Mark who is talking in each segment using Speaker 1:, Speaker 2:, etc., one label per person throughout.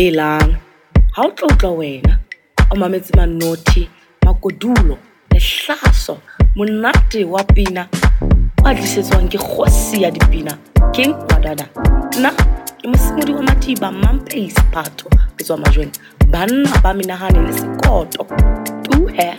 Speaker 1: helang ha o tlo wena? O mametse manothi makodulo lehlaso. Monate wa pina o tlisetswang ke kgosi ya dipina king wadada nna ke mosimodi wa matiba mampeis phato ke tswa majweng. Banna ba menagane le sekoto. Tuhe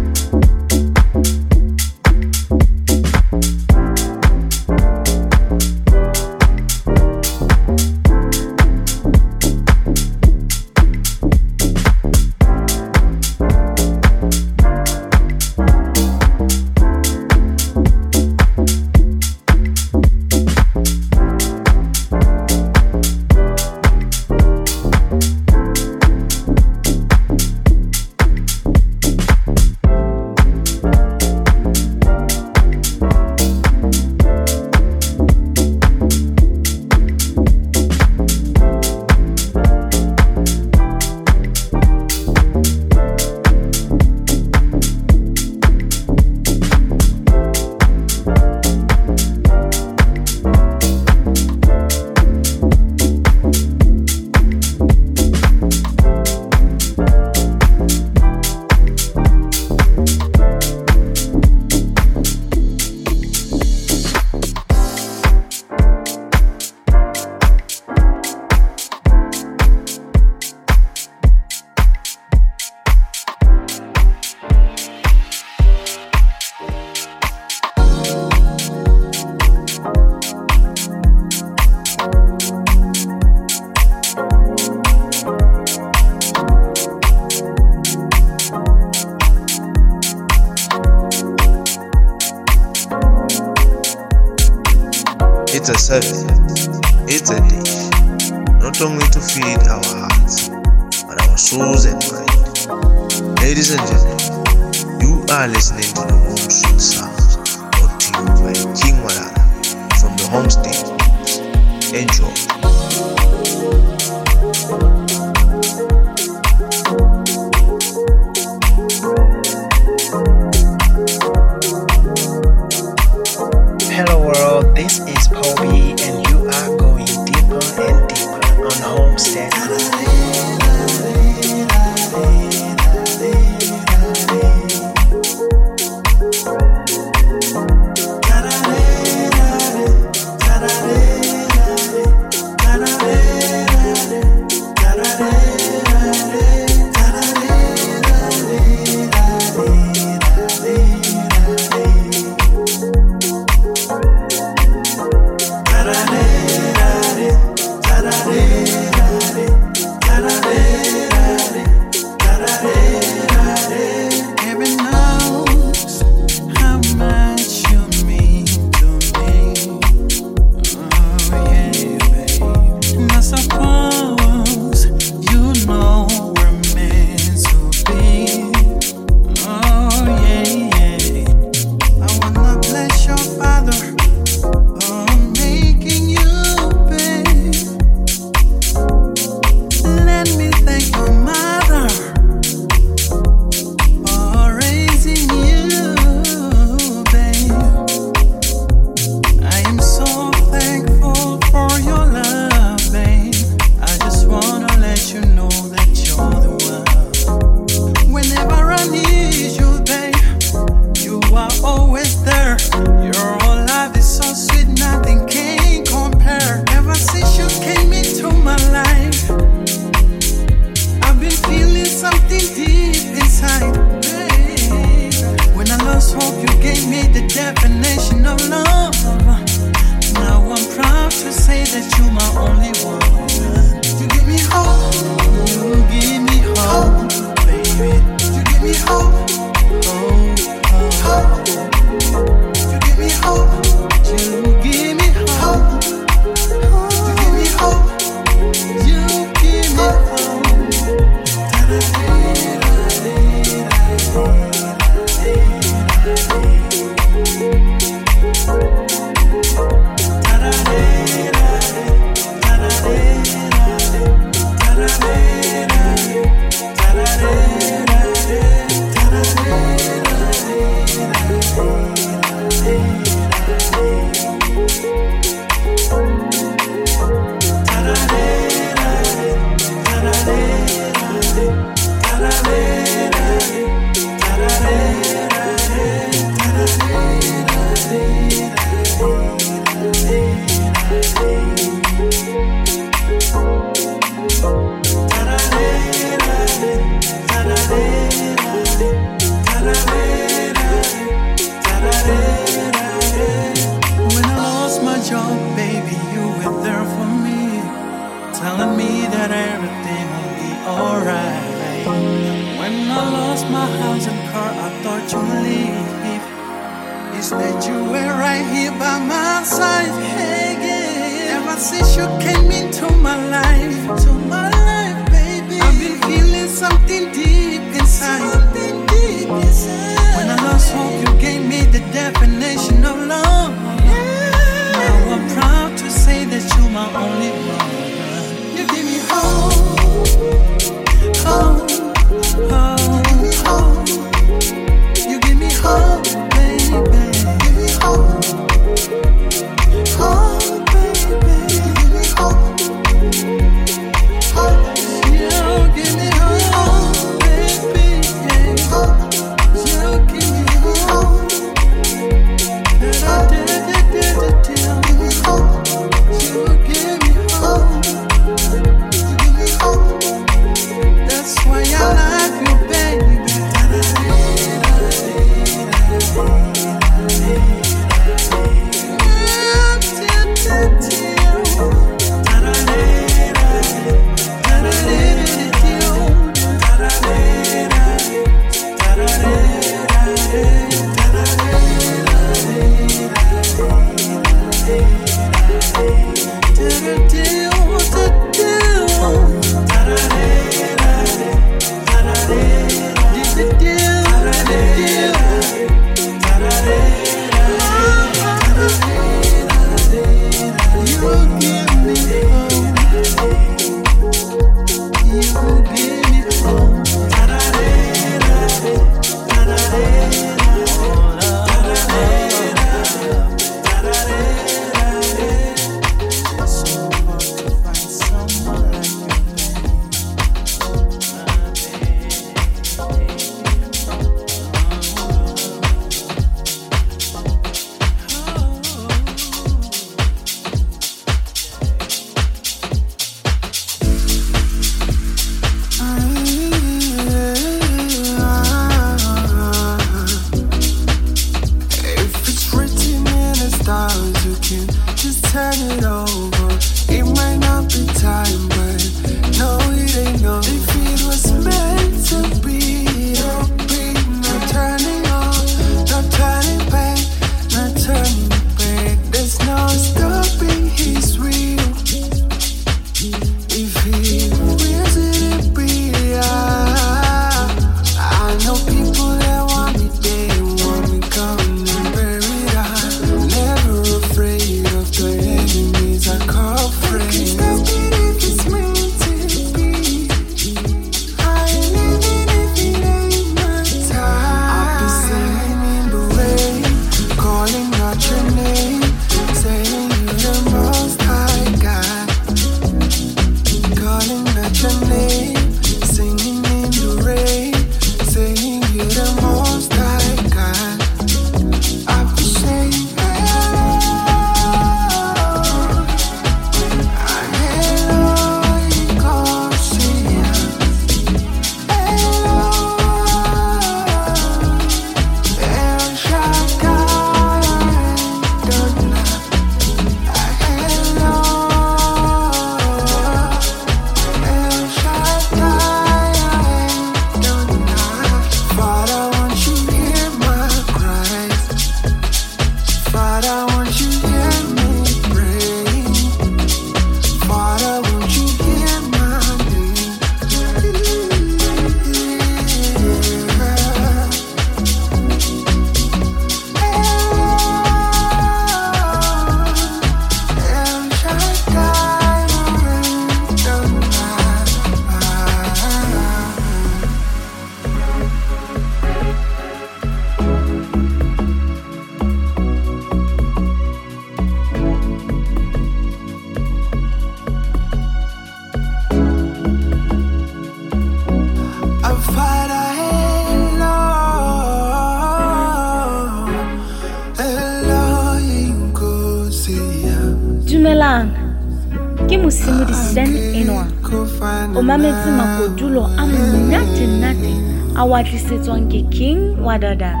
Speaker 2: wadada.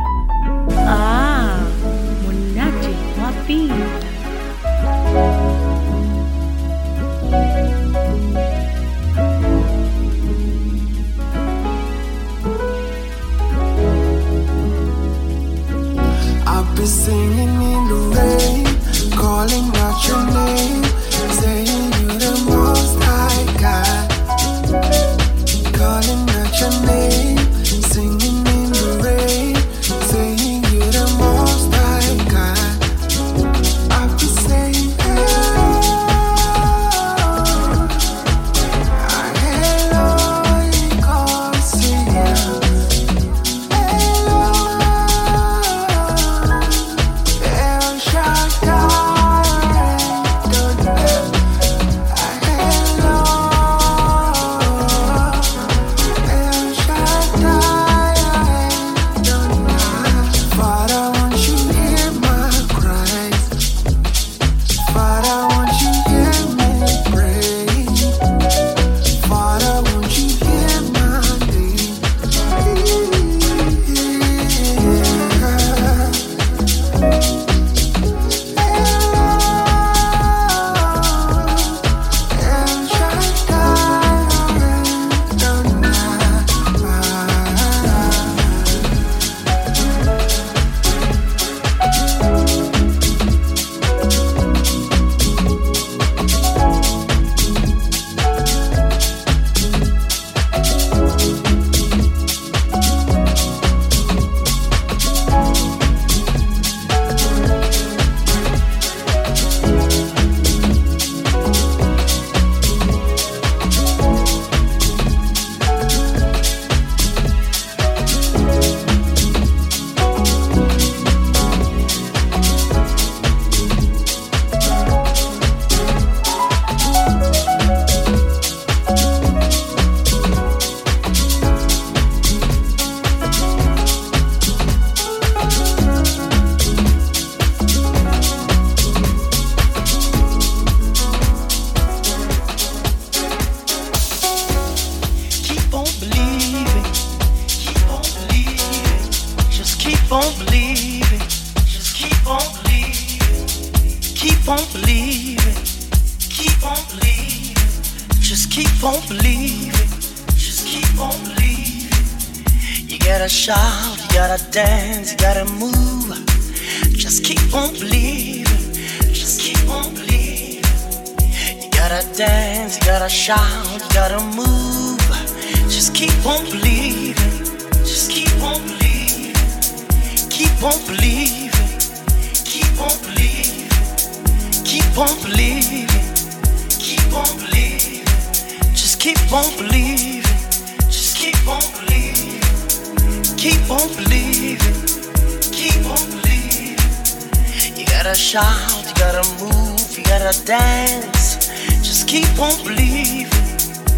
Speaker 2: On
Speaker 3: believing,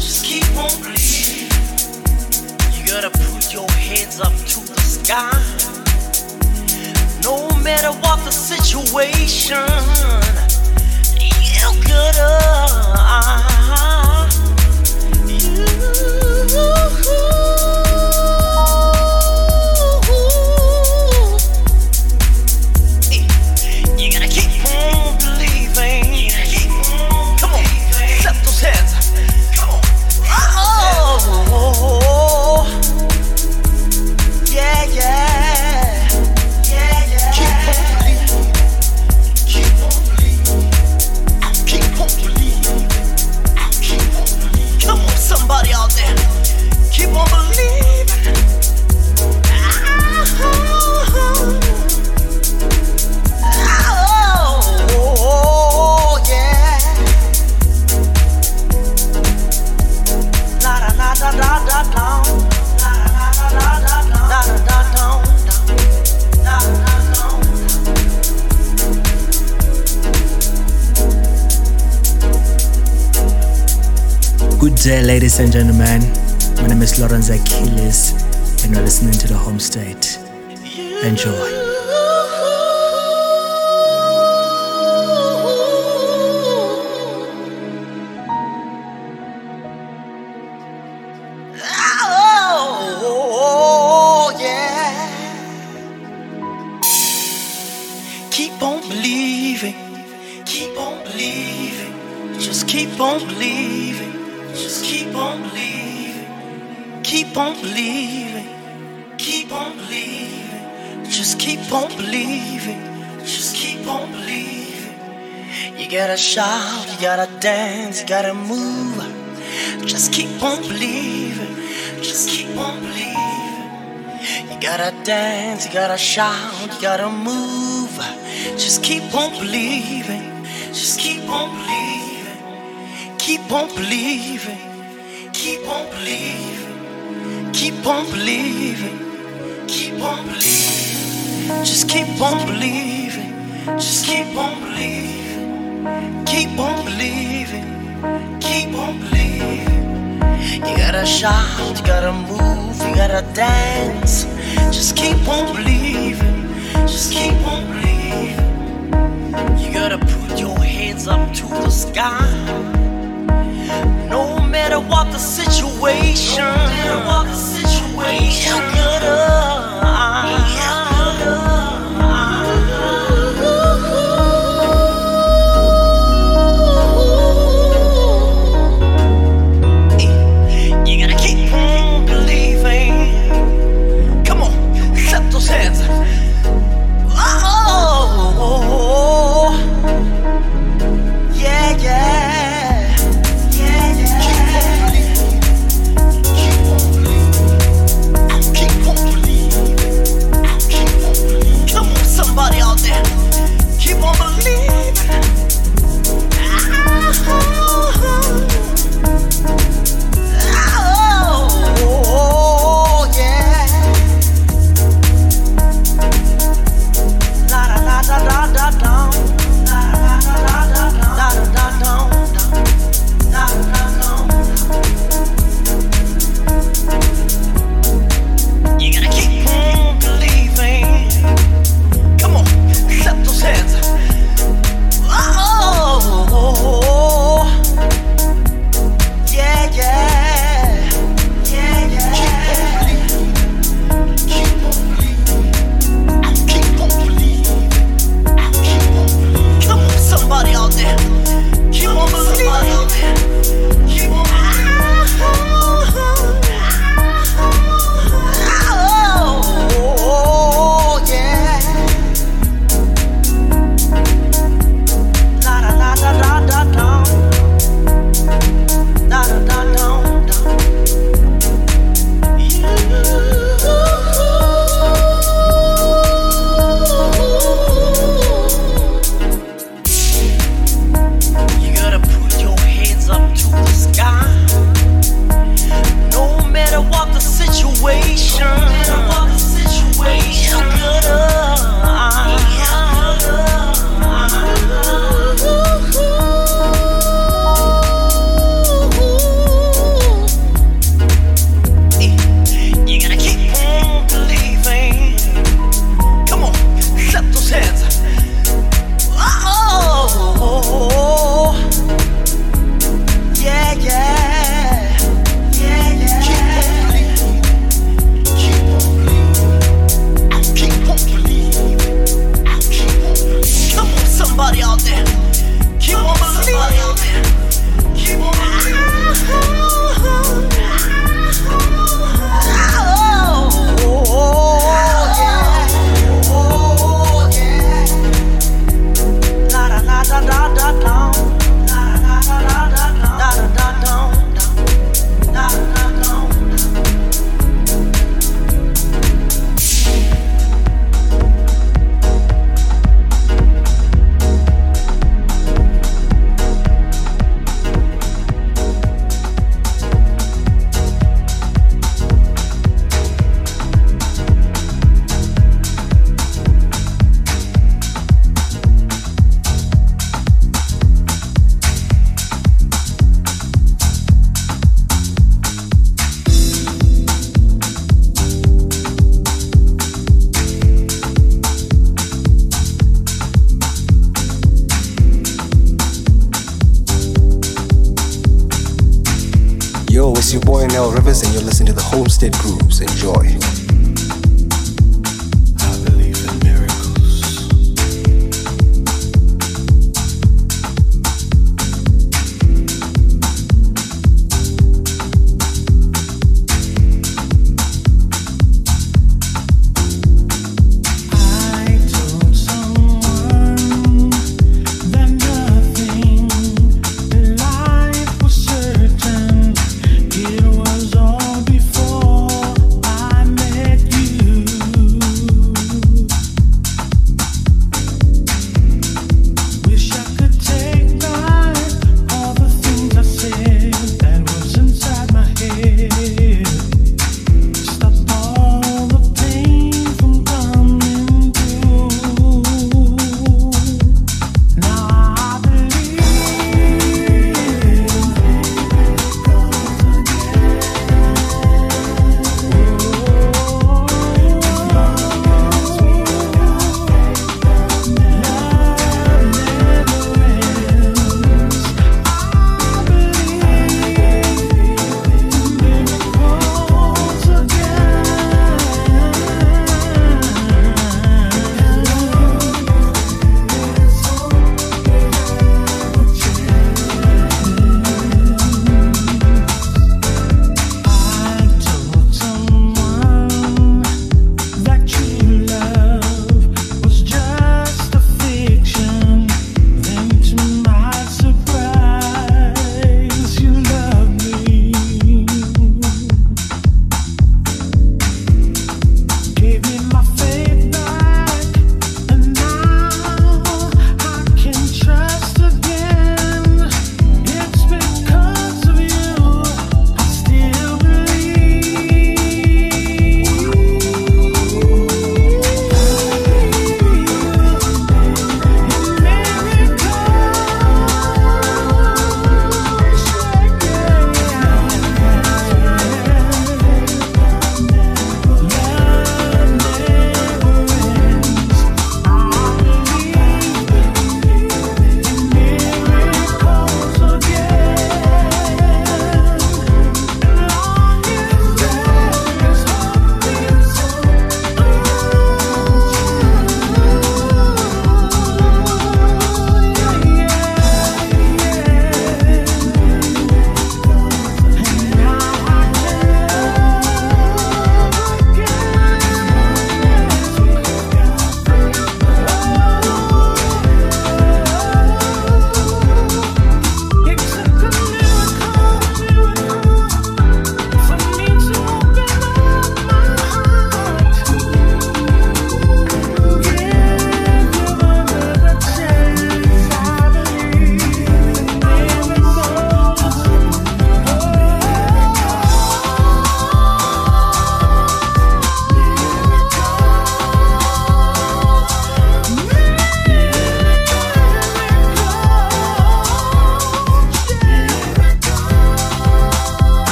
Speaker 3: just keep on believing. You gotta put your hands up to the sky. No matter what the situation, you gotta. You
Speaker 2: day, ladies and gentlemen. My name is Lawrence Achilles, and you're listening to the Homestead. Enjoy.
Speaker 3: Shout, you gotta dance, you gotta move. Just keep on believing. Just keep on believing. You gotta dance, you gotta shout, you gotta move. Just keep on believing. Just keep on believing. Keep on believing. Keep on believing. Keep on believing. Keep on believing. Just keep on believing. Just keep on believing. Keep on believing. Keep on believing. You gotta shout, you gotta move, you gotta dance. Just keep on believing. Just keep on believing. You gotta put your hands up to the sky. No matter what the situation,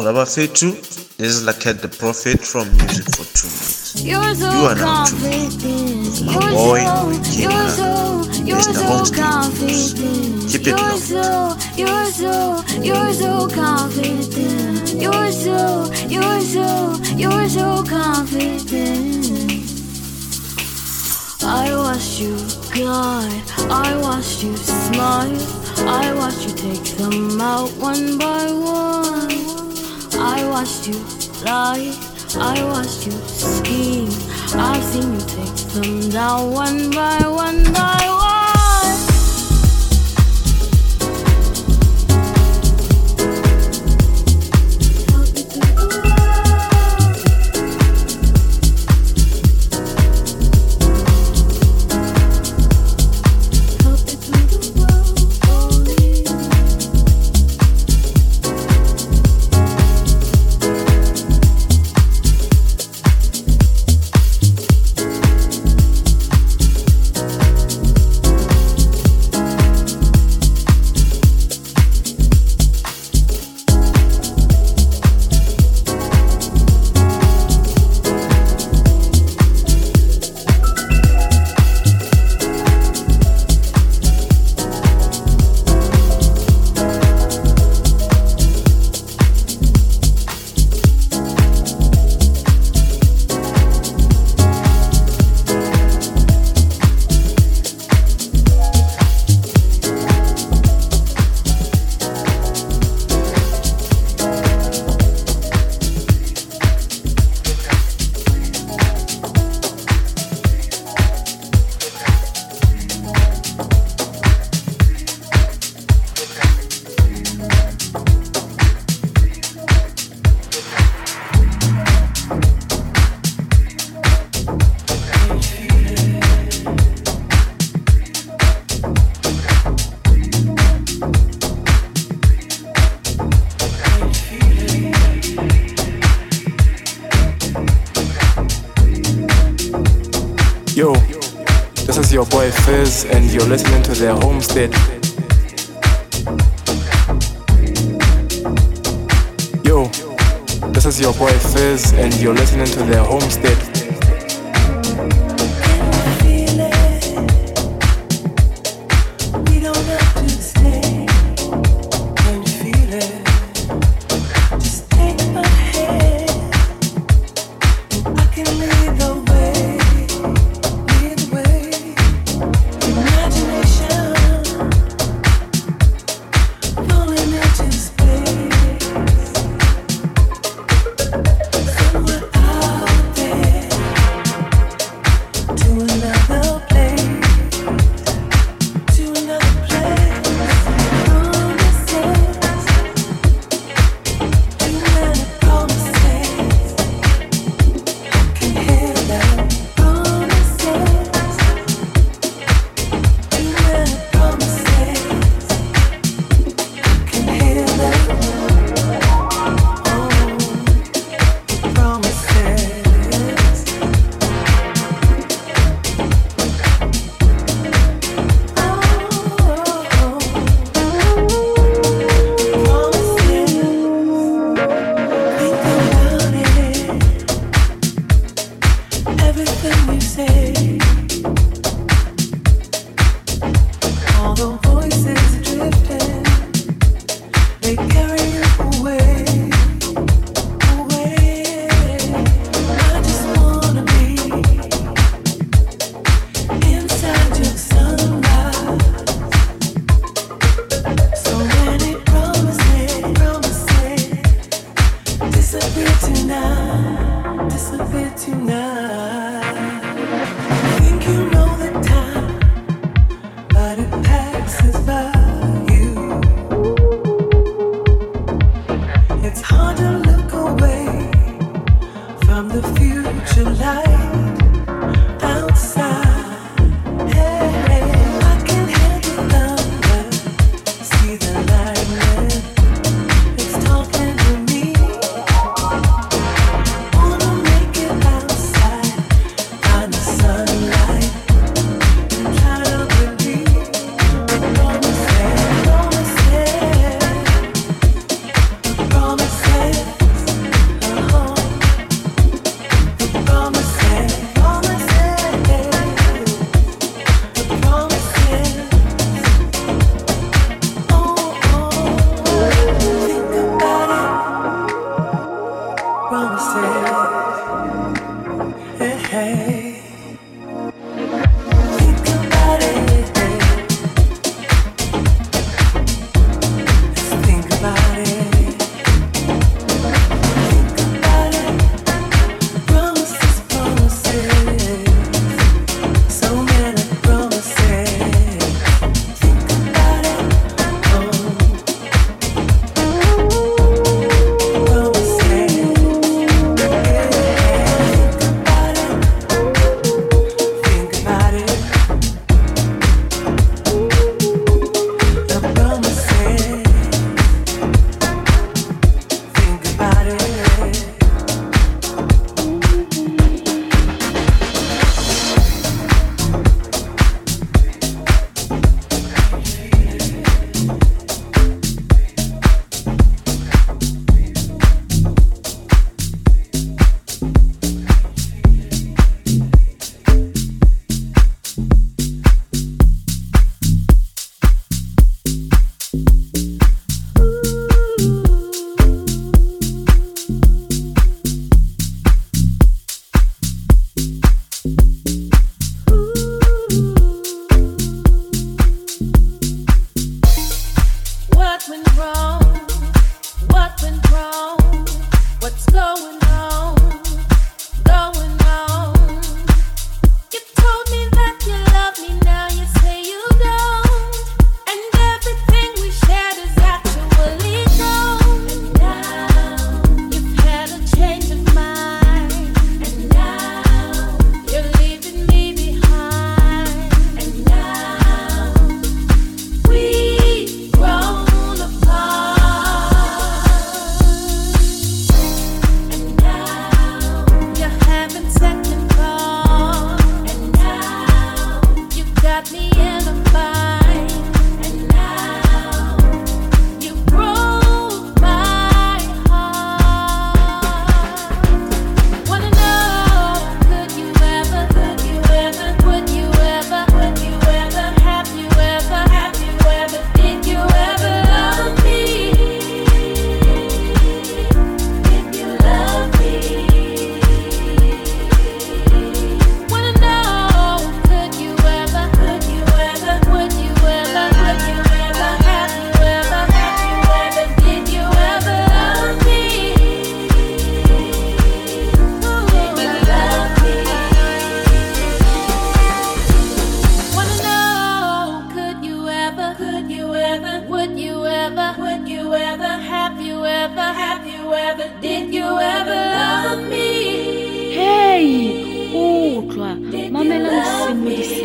Speaker 4: About Fetu, this is Laket the Prophet from Music for Two Minutes.
Speaker 5: You're so
Speaker 4: You are now
Speaker 5: confident.
Speaker 4: my
Speaker 5: You're
Speaker 4: boy,
Speaker 5: so,
Speaker 4: King
Speaker 5: you're so, you're
Speaker 4: Mr.
Speaker 5: so confident.
Speaker 4: Keep it
Speaker 5: you're
Speaker 4: locked.
Speaker 5: so, you're so, you're so confident. You're so, you're so, you're so confident. I watched you glide, I watched you smile, I watched you take them out one by one. I watched you lie, I watched you scheme. I've seen you take them down one by one by one.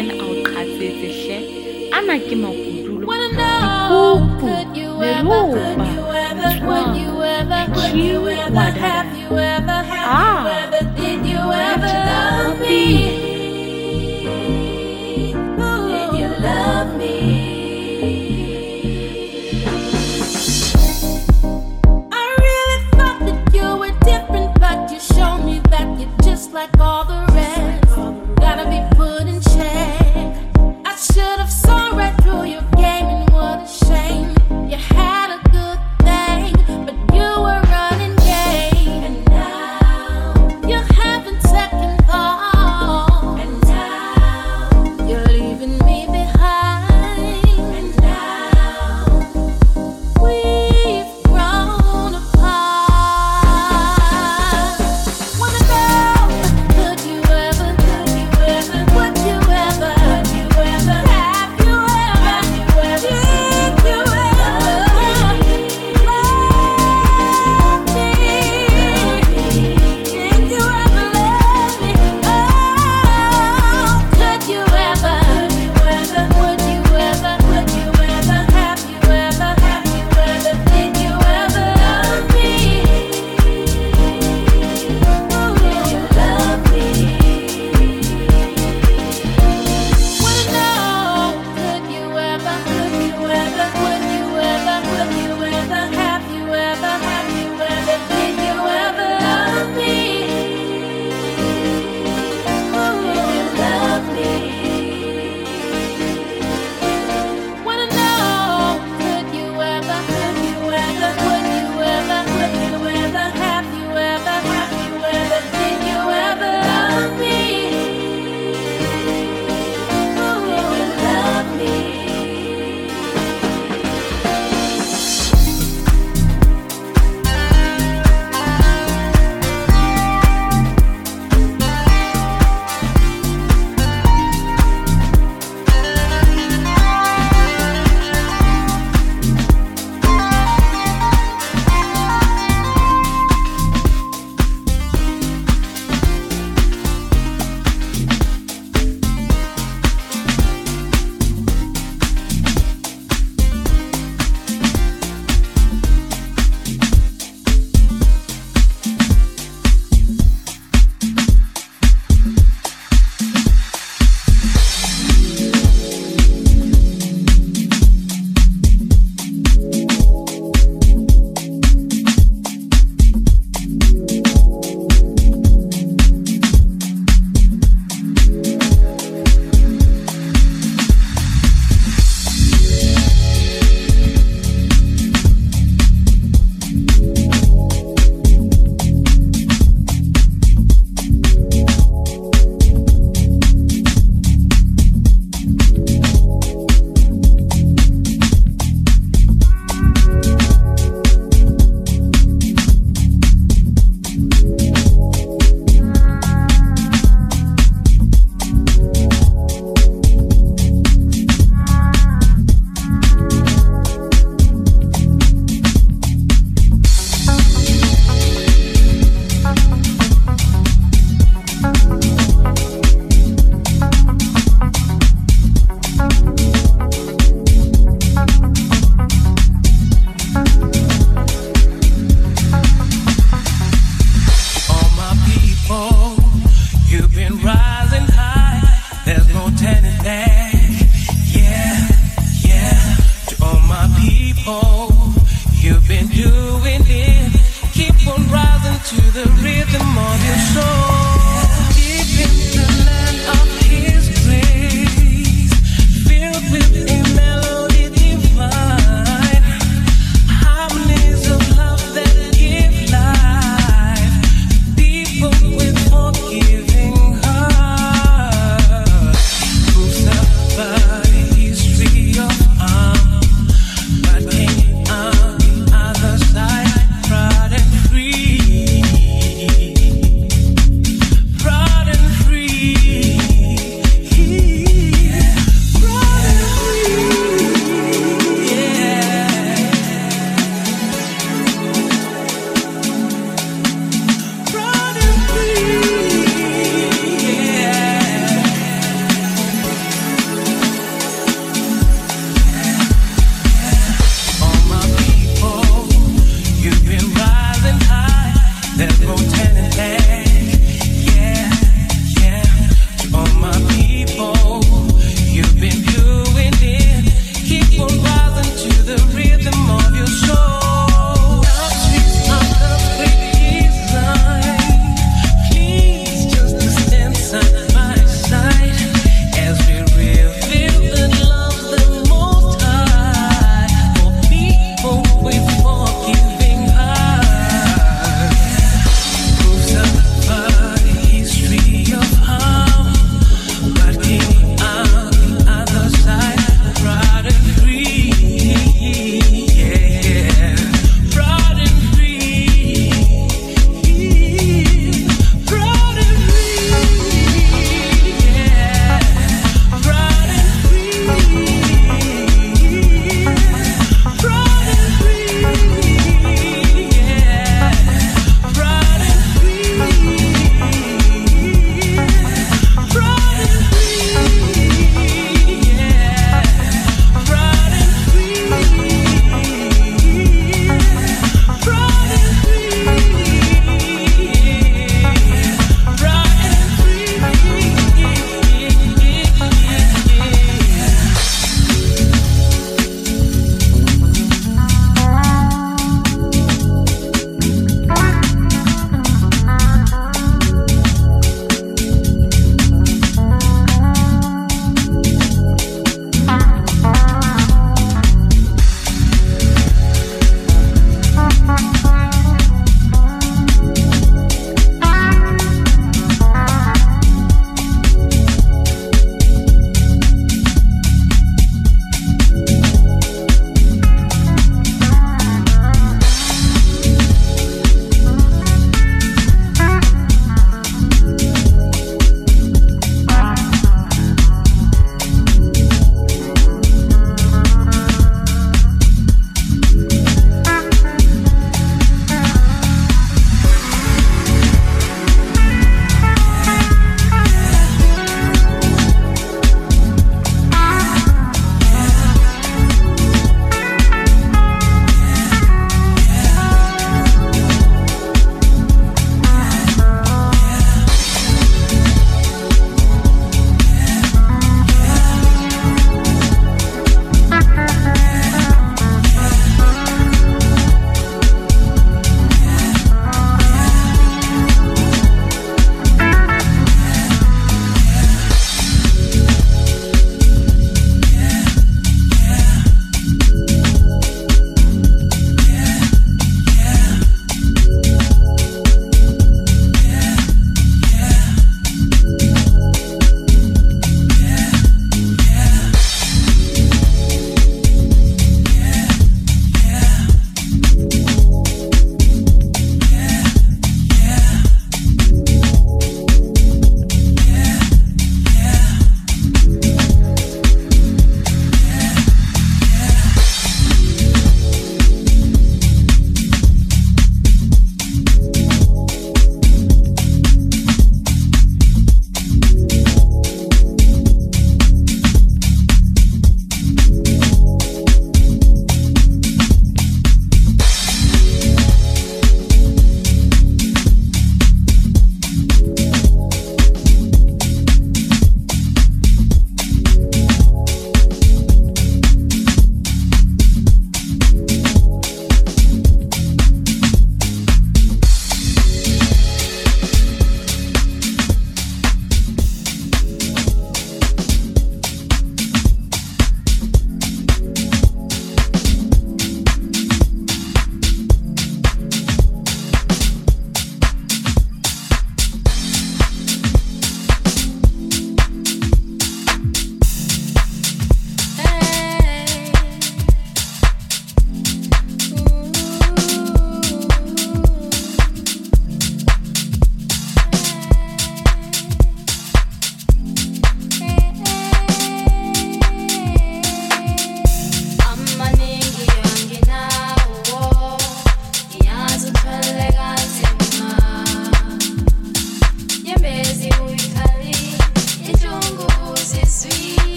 Speaker 6: fela a o you ever, ana you ever, have you ever, have you ever.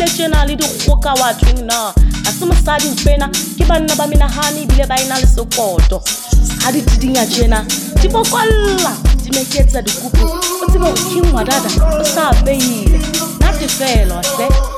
Speaker 1: Ga tlephile tjena le dikgoka wa tweng na? Ga se mosadi fena ke banna ba menagane ebile ba ena le sekoto. Ga di didinya di bokolla di meketsa dikupu o tsebe gore ke ngwadada o sa apeile nna tefelwa hle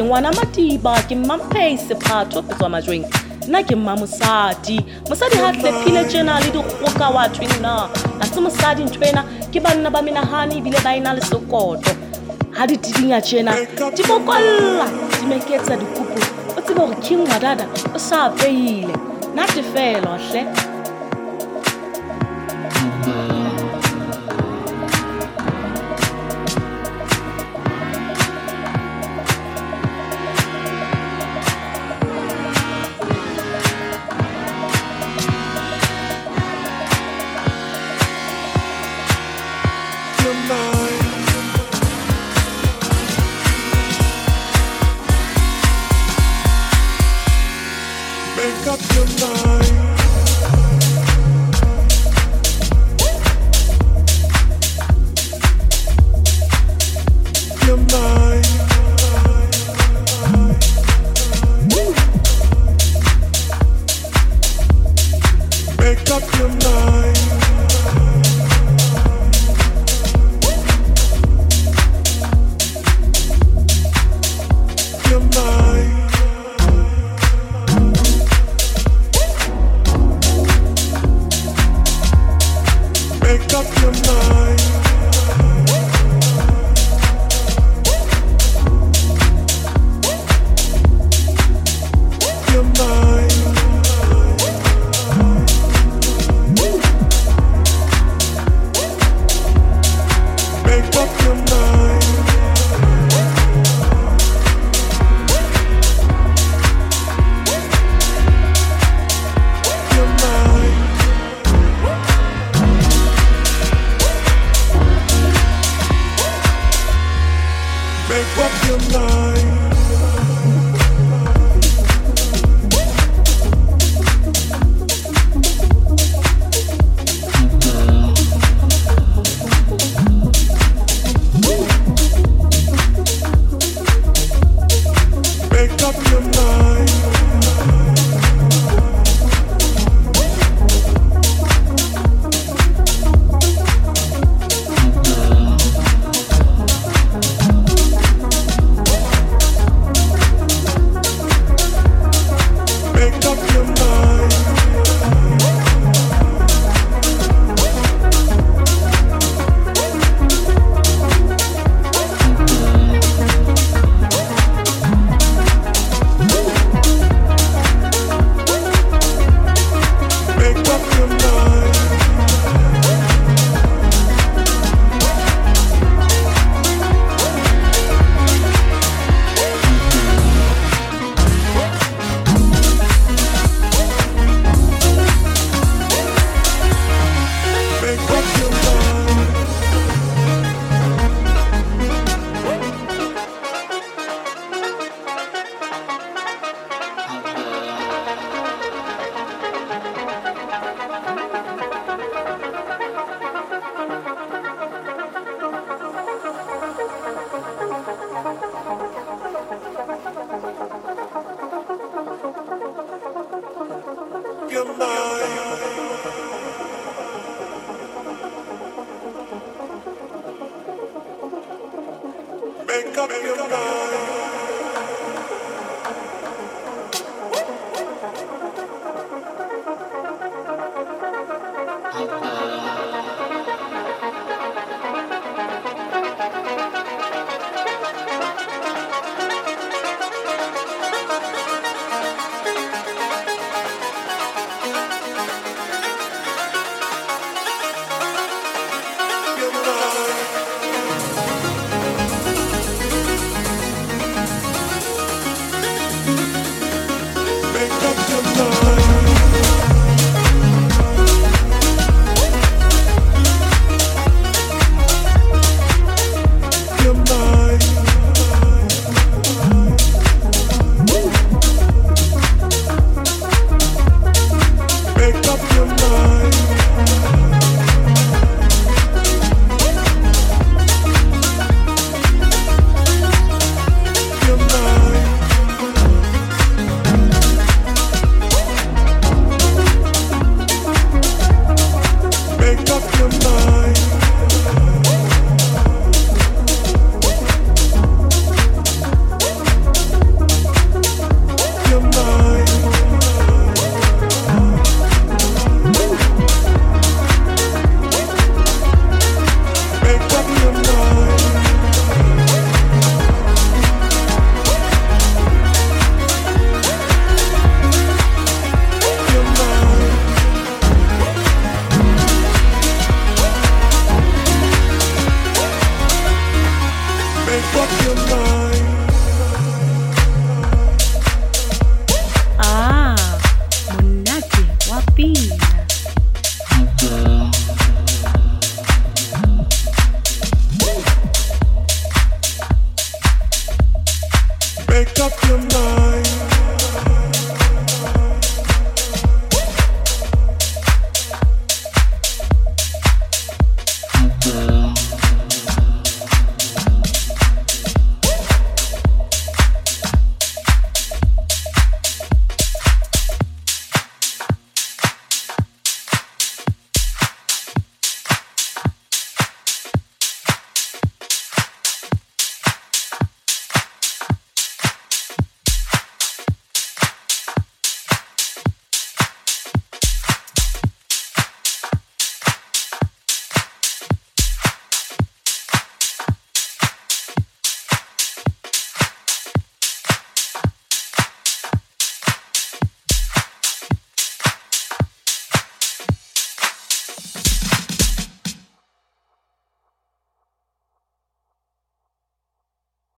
Speaker 1: ke ngwana matiba ke mmampei sephatho ke tswa majweng. Nna ke mma mosadi. Mosadi ha tlephile tjena le dikgoka wa thwe nna ga se mosadi ntho ena ke banna ba menagane ebile ba ena le sekoto ha di tidinya tjena di bokolla di meketsa dikupu. O tsebe gore king wadada o sa apeile. Nate fela